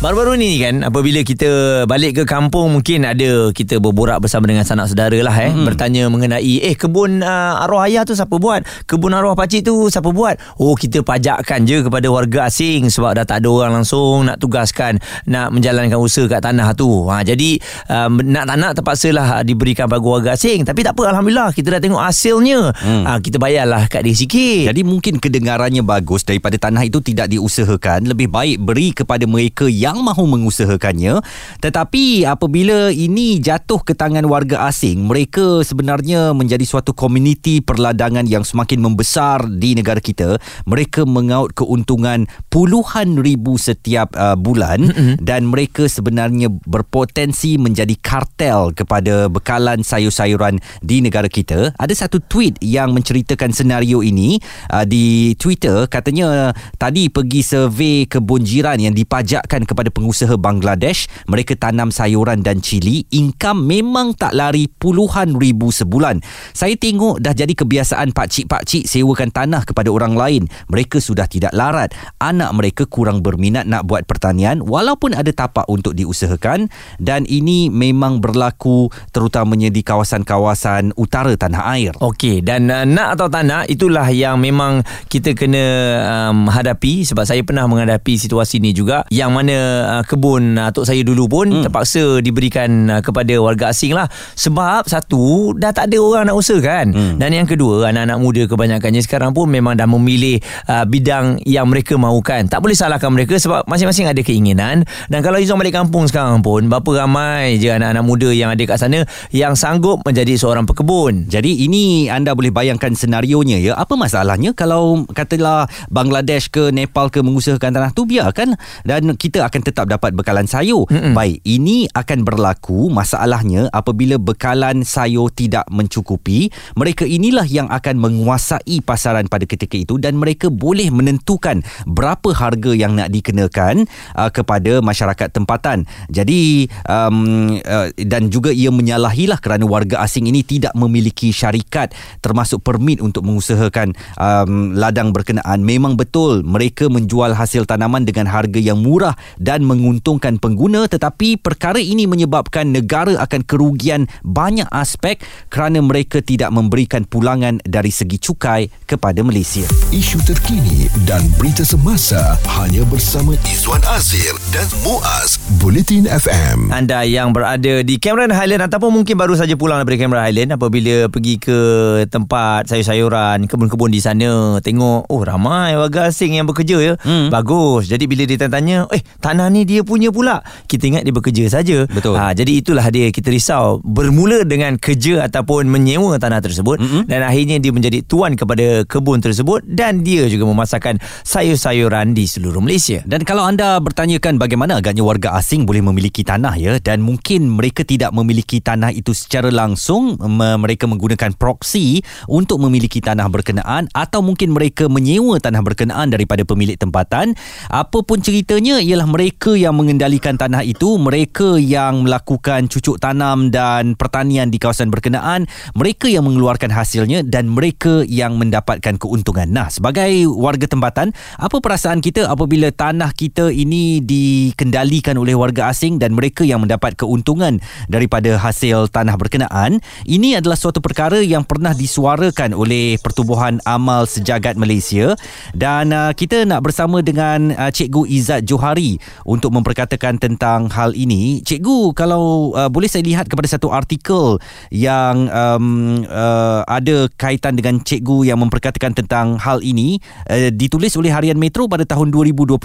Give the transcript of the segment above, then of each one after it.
Baru-baru ni kan apabila kita balik ke kampung mungkin ada kita berborak bersama dengan sanak saudara lah eh. Hmm. bertanya mengenai eh kebun uh, arwah ayah tu siapa buat? Kebun arwah pakcik tu siapa buat? Oh kita pajakkan je kepada warga asing sebab dah tak ada orang langsung nak tugaskan nak menjalankan usaha kat tanah tu. Ha, jadi um, nak tak nak terpaksalah diberikan bagi warga asing. Tapi tak apa Alhamdulillah kita dah tengok hasilnya. Hmm. ha, kita bayarlah kat dia sikit. Jadi mungkin kedengarannya bagus daripada tanah itu tidak diusahakan lebih baik beri kepada mereka yang yang mahu mengusahakannya. Tetapi apabila ini jatuh ke tangan warga asing mereka sebenarnya menjadi suatu komuniti perladangan yang semakin membesar di negara kita. Mereka mengaut keuntungan puluhan ribu setiap uh, bulan mm-hmm. dan mereka sebenarnya berpotensi menjadi kartel kepada bekalan sayur-sayuran di negara kita. Ada satu tweet yang menceritakan senario ini uh, di Twitter. Katanya tadi pergi survey kebun jiran yang dipajakkan kepada kepada pengusaha Bangladesh. Mereka tanam sayuran dan cili. Income memang tak lari puluhan ribu sebulan. Saya tengok dah jadi kebiasaan pakcik-pakcik sewakan tanah kepada orang lain. Mereka sudah tidak larat. Anak mereka kurang berminat nak buat pertanian walaupun ada tapak untuk diusahakan. Dan ini memang berlaku terutamanya di kawasan-kawasan utara tanah air. Okey dan uh, nak atau tak nak itulah yang memang kita kena um, hadapi. Sebab saya pernah menghadapi situasi ini juga. Yang mana uh, kebun uh, tok saya dulu pun hmm. terpaksa diberikan uh, kepada warga asing lah. Sebab satu dah tak ada orang nak usahakan. Hmm. dan yang kedua anak-anak muda kebanyakannya sekarang pun memang dah memilih uh, bidang yang mereka mahukan. Tak boleh salahkan mereka sebab masing-masing ada keinginan. Dan kalau Izzuan balik kampung sekarang pun berapa ramai je anak-anak muda yang ada kat sana yang sanggup menjadi seorang pekebun. Jadi ini anda boleh bayangkan senarionya ya. Apa masalahnya kalau katalah Bangladesh ke Nepal ke mengusahakan tanah tu biarkan. Dan kita akan akan tetap dapat bekalan sayur. Mm-mm. Baik, ini akan berlaku masalahnya apabila bekalan sayur tidak mencukupi. Mereka inilah yang akan menguasai pasaran pada ketika itu dan mereka boleh menentukan berapa harga yang nak dikenakan uh, kepada masyarakat tempatan. Jadi um, uh, dan juga ia menyalahilah kerana warga asing ini tidak memiliki syarikat termasuk permit untuk mengusahakan um, ladang berkenaan. Memang betul mereka menjual hasil tanaman dengan harga yang murah dan menguntungkan pengguna tetapi perkara ini menyebabkan negara akan kerugian banyak aspek kerana mereka tidak memberikan pulangan dari segi cukai kepada Malaysia. Isu terkini dan berita semasa hanya bersama Izwan Azir dan Muaz Bulletin FM. Anda yang berada di Cameron Highland ataupun mungkin baru saja pulang dari Cameron Highland apabila pergi ke tempat sayur-sayuran, kebun-kebun di sana, tengok oh ramai warga asing yang bekerja ya. Hmm. Bagus. Jadi bila dia tanya, "Eh, tanah ni dia punya pula. Kita ingat dia bekerja saja. Betul. Ha, jadi itulah dia kita risau. Bermula dengan kerja ataupun menyewa tanah tersebut mm-hmm. dan akhirnya dia menjadi tuan kepada kebun tersebut dan dia juga memasarkan sayur-sayuran di seluruh Malaysia. Dan kalau anda bertanyakan bagaimana agaknya warga asing boleh memiliki tanah ya dan mungkin mereka tidak memiliki tanah itu secara langsung mereka menggunakan proxy untuk memiliki tanah berkenaan atau mungkin mereka menyewa tanah berkenaan daripada pemilik tempatan apapun ceritanya ialah mereka mereka yang mengendalikan tanah itu, mereka yang melakukan cucuk tanam dan pertanian di kawasan berkenaan, mereka yang mengeluarkan hasilnya dan mereka yang mendapatkan keuntungan. Nah, sebagai warga tempatan, apa perasaan kita apabila tanah kita ini dikendalikan oleh warga asing dan mereka yang mendapat keuntungan daripada hasil tanah berkenaan? Ini adalah suatu perkara yang pernah disuarakan oleh Pertubuhan Amal Sejagat Malaysia dan uh, kita nak bersama dengan uh, Cikgu Izzat Johari untuk memperkatakan tentang hal ini. Cikgu, kalau uh, boleh saya lihat kepada satu artikel yang um, uh, ada kaitan dengan cikgu yang memperkatakan tentang hal ini uh, ditulis oleh Harian Metro pada tahun 2021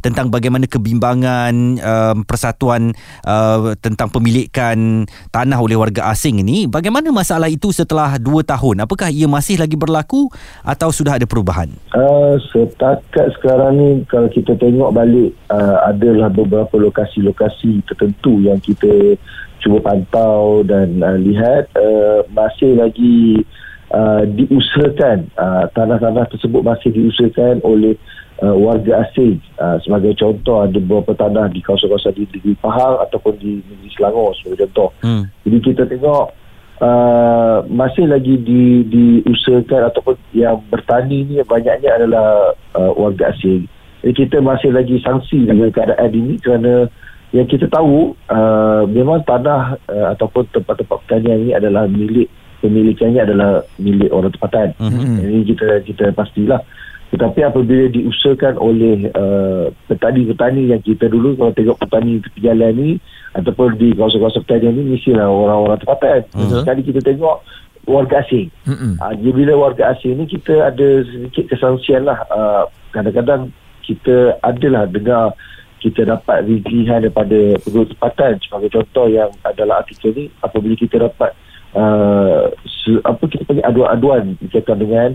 tentang bagaimana kebimbangan um, persatuan uh, tentang pemilikan tanah oleh warga asing ini. Bagaimana masalah itu setelah 2 tahun? Apakah ia masih lagi berlaku atau sudah ada perubahan? Uh, setakat sekarang ni kalau kita tengok balik uh, adalah beberapa lokasi-lokasi tertentu yang kita cuba pantau dan uh, lihat uh, masih lagi uh, diusahakan uh, tanah-tanah tersebut masih diusahakan oleh uh, warga asing uh, sebagai contoh ada beberapa tanah di kawasan-kawasan di Negeri Pahang ataupun di Negeri Selangor sebagai contoh hmm. jadi kita tengok uh, masih lagi di diusahakan ataupun yang bertani ni banyaknya adalah uh, warga asing. Jadi kita masih lagi sanksi dengan keadaan ini kerana yang kita tahu uh, memang tanah uh, ataupun tempat-tempat pertanian ini adalah milik pemilikannya adalah milik orang tempatan. Mm-hmm. Ini kita kita pastilah. Tetapi apabila diusahakan oleh uh, petani-petani yang kita dulu kalau tengok petani tepi jalan ni ataupun di kawasan-kawasan pertanian ni mestilah orang-orang tempatan. Mm-hmm. Sekali kita tengok warga asing. Mm-hmm. Uh, bila warga asing ni kita ada sedikit kesangsian lah. Uh, kadang-kadang kita adalah dengar kita dapat rincian daripada penduduk tempatan sebagai contoh yang adalah artikel ni apabila kita dapat uh, se, apa kita panggil aduan-aduan berkaitan dengan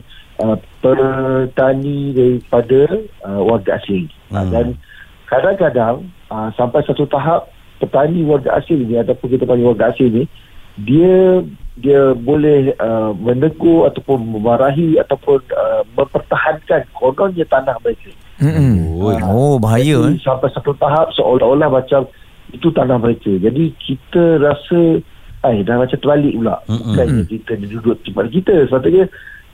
uh, petani daripada uh, warga asing. Hmm. dan kadang-kadang uh, sampai satu tahap petani warga asing ni ataupun kita panggil warga asing ni dia dia boleh uh, menegur ataupun memarahi ataupun uh, mempertahankan kononnya tanah mereka Mm-hmm. Oh, bahaya Jadi, eh. Sampai satu tahap seolah-olah macam itu tanah mereka. Jadi kita rasa ai dah macam terbalik pula. Mm-hmm. Bukannya kita duduk tempat kita. Sepatutnya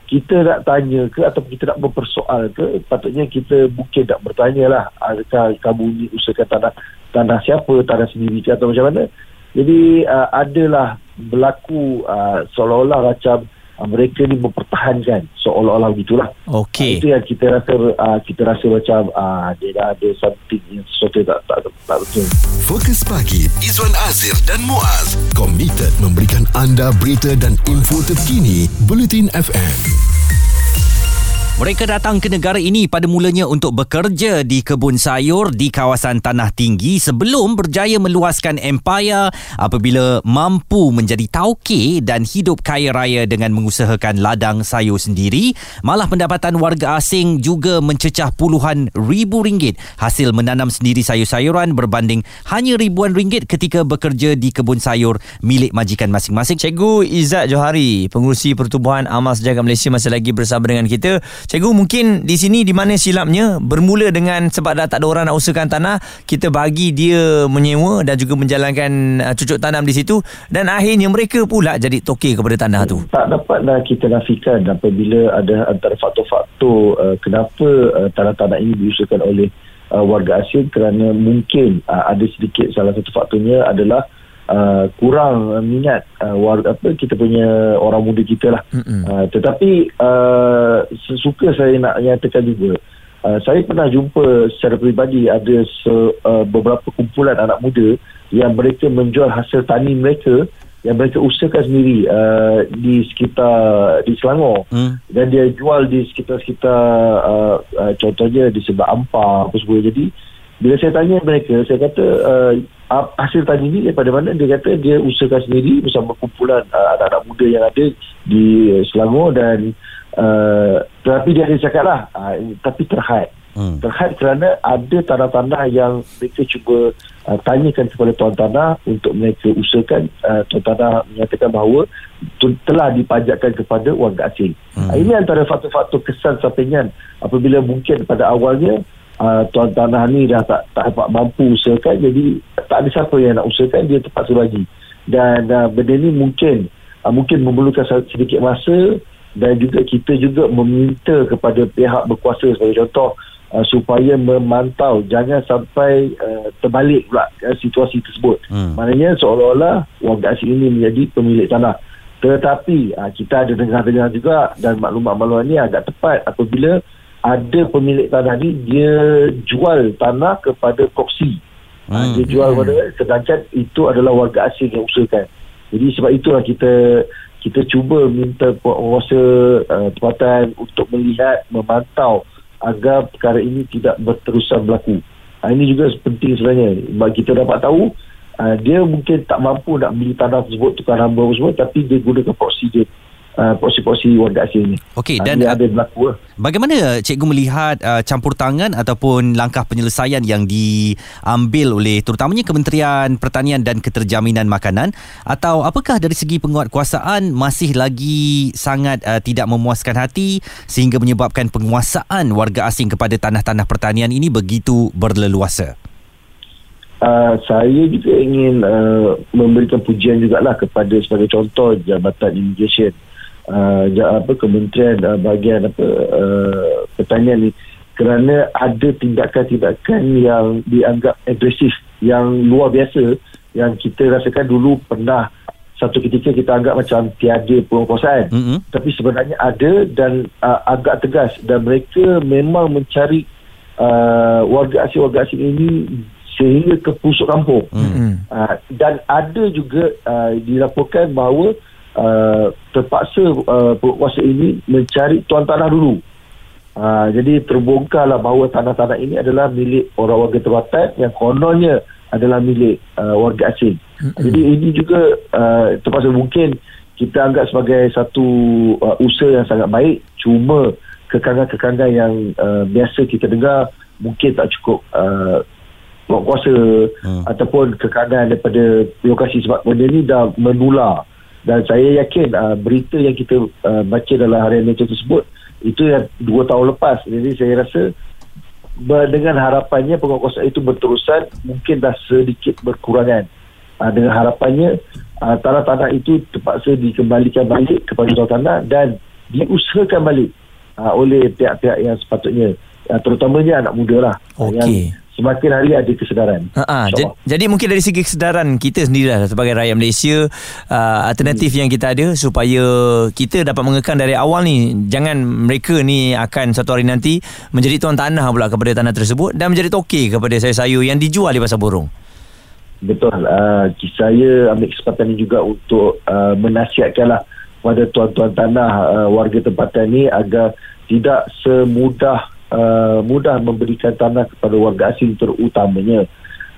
kita nak tanya ke atau kita nak mempersoal ke patutnya kita mungkin nak bertanya lah adakah kamu ni usahakan tanah tanah siapa tanah sendiri ke atau macam mana jadi uh, adalah berlaku uh, seolah-olah macam uh, mereka ni mempertahankan seolah-olah begitulah. Okey. Uh, itu yang kita rasa uh, kita rasa macam uh, dia dah ada something yang sesuatu tak tak tak betul. Fokus pagi Izwan Azir dan Muaz komited memberikan anda berita dan info terkini Bulletin FM. Mereka datang ke negara ini pada mulanya untuk bekerja di kebun sayur di kawasan tanah tinggi sebelum berjaya meluaskan empayar apabila mampu menjadi tauke dan hidup kaya raya dengan mengusahakan ladang sayur sendiri. Malah pendapatan warga asing juga mencecah puluhan ribu ringgit hasil menanam sendiri sayur-sayuran berbanding hanya ribuan ringgit ketika bekerja di kebun sayur milik majikan masing-masing. Cikgu Izzat Johari, pengurusi pertubuhan Amal Sejagat Malaysia masih lagi bersama dengan kita. Cikgu mungkin di sini di mana silapnya bermula dengan sebab dah tak ada orang nak usahakan tanah kita bagi dia menyewa dan juga menjalankan uh, cucuk tanam di situ dan akhirnya mereka pula jadi toke kepada tanah tu. Tak dapatlah kita nafikan apabila ada antara faktor-faktor uh, kenapa uh, tanah-tanah ini diusahakan oleh uh, warga asing kerana mungkin uh, ada sedikit salah satu faktornya adalah kurang minat uh, warga apa kita punya orang muda kita lah. Uh, tetapi uh, suka saya nak nyatakan juga uh, saya pernah jumpa secara peribadi ada se, uh, beberapa kumpulan anak muda yang mereka menjual hasil tani mereka yang mereka usahakan sendiri uh, di sekitar di Selangor hmm. dan dia jual di sekitar-sekitar uh, uh, contohnya di sebelah Ampar apa semua jadi bila saya tanya mereka saya kata uh, hasil tadi ni daripada mana dia kata dia usahakan sendiri bersama kumpulan uh, anak-anak muda yang ada di Selangor dan uh, tetapi dia ada cakap lah uh, tapi terhad hmm. terhad kerana ada tanah-tanah yang mereka cuba uh, tanyakan kepada tuan tanah untuk mereka usahakan uh, tuan tanah menyatakan bahawa telah dipajakkan kepada warga asing hmm. uh, ini antara faktor-faktor kesan sampingan apabila mungkin pada awalnya Uh, tuan tanah ni dah tak tak dapat mampu usahakan jadi tak ada siapa yang nak usahakan dia terpaksa bagi. Dan uh, benda ni mungkin uh, mungkin memerlukan sedikit masa dan juga kita juga meminta kepada pihak berkuasa sebagai contoh uh, supaya memantau jangan sampai uh, terbalik pula uh, situasi tersebut. Hmm. maknanya seolah-olah warga asing ini menjadi pemilik tanah. Tetapi uh, kita ada dengar-dengar juga dan maklumat-maklumat ini agak tepat apabila ada pemilik tanah ni dia jual tanah kepada proksi. Ha, hmm. Dia jual kepada hmm. sedangkan itu adalah warga asing yang usahakan. Jadi sebab itulah kita kita cuba minta penguasa uh, tempatan untuk melihat, memantau agar perkara ini tidak berterusan berlaku. Ha, ini juga penting sebenarnya. Sebab kita dapat tahu uh, dia mungkin tak mampu nak beli tanah tersebut tukar hamba semua tapi dia gunakan proksi dia uh, porsi-porsi warga asing ni. Okey dan uh, ada berlaku. Bagaimana cikgu melihat uh, campur tangan ataupun langkah penyelesaian yang diambil oleh terutamanya Kementerian Pertanian dan Keterjaminan Makanan atau apakah dari segi penguatkuasaan masih lagi sangat uh, tidak memuaskan hati sehingga menyebabkan penguasaan warga asing kepada tanah-tanah pertanian ini begitu berleluasa? uh, saya juga ingin uh, memberikan pujian jugalah kepada sebagai contoh Jabatan Immigration uh, apa Kementerian uh, bahagian apa uh, pertanian ni kerana ada tindakan-tindakan yang dianggap agresif yang luar biasa yang kita rasakan dulu pernah satu ketika kita anggap macam tiada penguasaan mm-hmm. tapi sebenarnya ada dan uh, agak tegas dan mereka memang mencari uh, warga asing-warga asing ini sehingga ke pusuk kampung mm-hmm. uh, dan ada juga uh, dilaporkan bahawa uh, terpaksa uh, penguasa ini mencari tuan tanah dulu uh, jadi terbongkarlah bahawa tanah-tanah ini adalah milik orang warga tempatan yang kononnya adalah milik uh, warga asing. Mm-hmm. Jadi ini juga uh, terpaksa mungkin kita anggap sebagai satu uh, usaha yang sangat baik cuma kekangan-kekangan yang uh, biasa kita dengar mungkin tak cukup uh, kuasa hmm. ataupun kekangan daripada lokasi sebab benda ni dah menular dan saya yakin uh, berita yang kita uh, baca dalam harian nature tersebut itu yang dua tahun lepas. Jadi saya rasa dengan harapannya penguasaan itu berterusan mungkin dah sedikit berkurangan. Uh, dengan harapannya uh, tanah-tanah itu terpaksa dikembalikan balik kepada tanah dan diusahakan balik uh, oleh pihak-pihak yang sepatutnya. Uh, terutamanya anak muda lah. Okay. yang semakin hari ada kesedaran. Ha j- jadi mungkin dari segi kesedaran kita sendirilah sebagai rakyat Malaysia uh, alternatif hmm. yang kita ada supaya kita dapat mengekang dari awal ni jangan mereka ni akan satu hari nanti menjadi tuan tanah pula kepada tanah tersebut dan menjadi toke kepada sayur-sayur yang dijual di pasar burung. Betul. Uh, saya ambil kesempatan ini juga untuk uh, menasihatkanlah kepada tuan-tuan tanah uh, warga tempatan ni agar tidak semudah uh, mudah memberikan tanah kepada warga asing terutamanya.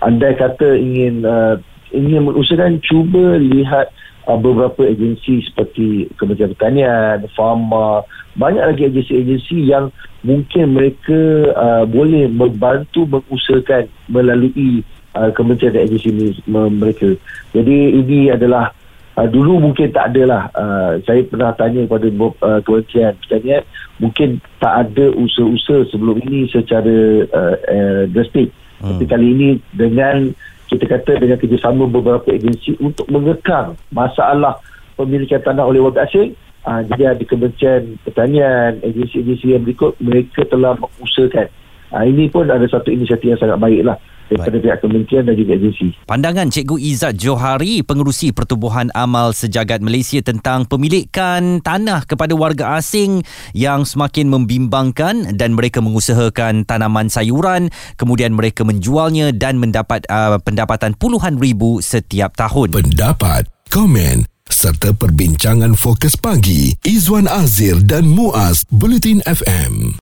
Andai kata ingin uh, ingin mengusahakan cuba lihat uh, beberapa agensi seperti Kementerian Pertanian, Pharma, banyak lagi agensi-agensi yang mungkin mereka uh, boleh membantu mengusahakan melalui uh, kementerian dan agensi mereka. Jadi ini adalah Uh, dulu mungkin tak ada lah. Uh, saya pernah tanya kepada uh, Kementerian Pertanian, mungkin tak ada usaha-usaha sebelum ini secara uh, uh, drastik. Hmm. Tapi kali ini dengan kita kata dengan kerjasama beberapa agensi untuk mengekang masalah pemilikan tanah oleh warga asing, uh, jadi ada Kementerian Pertanian, agensi-agensi yang berikut, mereka telah mengusahakan. Uh, ini pun ada satu inisiatif yang sangat baik lah daripada pihak kementerian dan juga agensi. Pandangan Cikgu Izzat Johari, pengerusi Pertubuhan Amal Sejagat Malaysia tentang pemilikan tanah kepada warga asing yang semakin membimbangkan dan mereka mengusahakan tanaman sayuran kemudian mereka menjualnya dan mendapat uh, pendapatan puluhan ribu setiap tahun. Pendapat, komen serta perbincangan fokus pagi Izwan Azir dan Muaz Bulletin FM.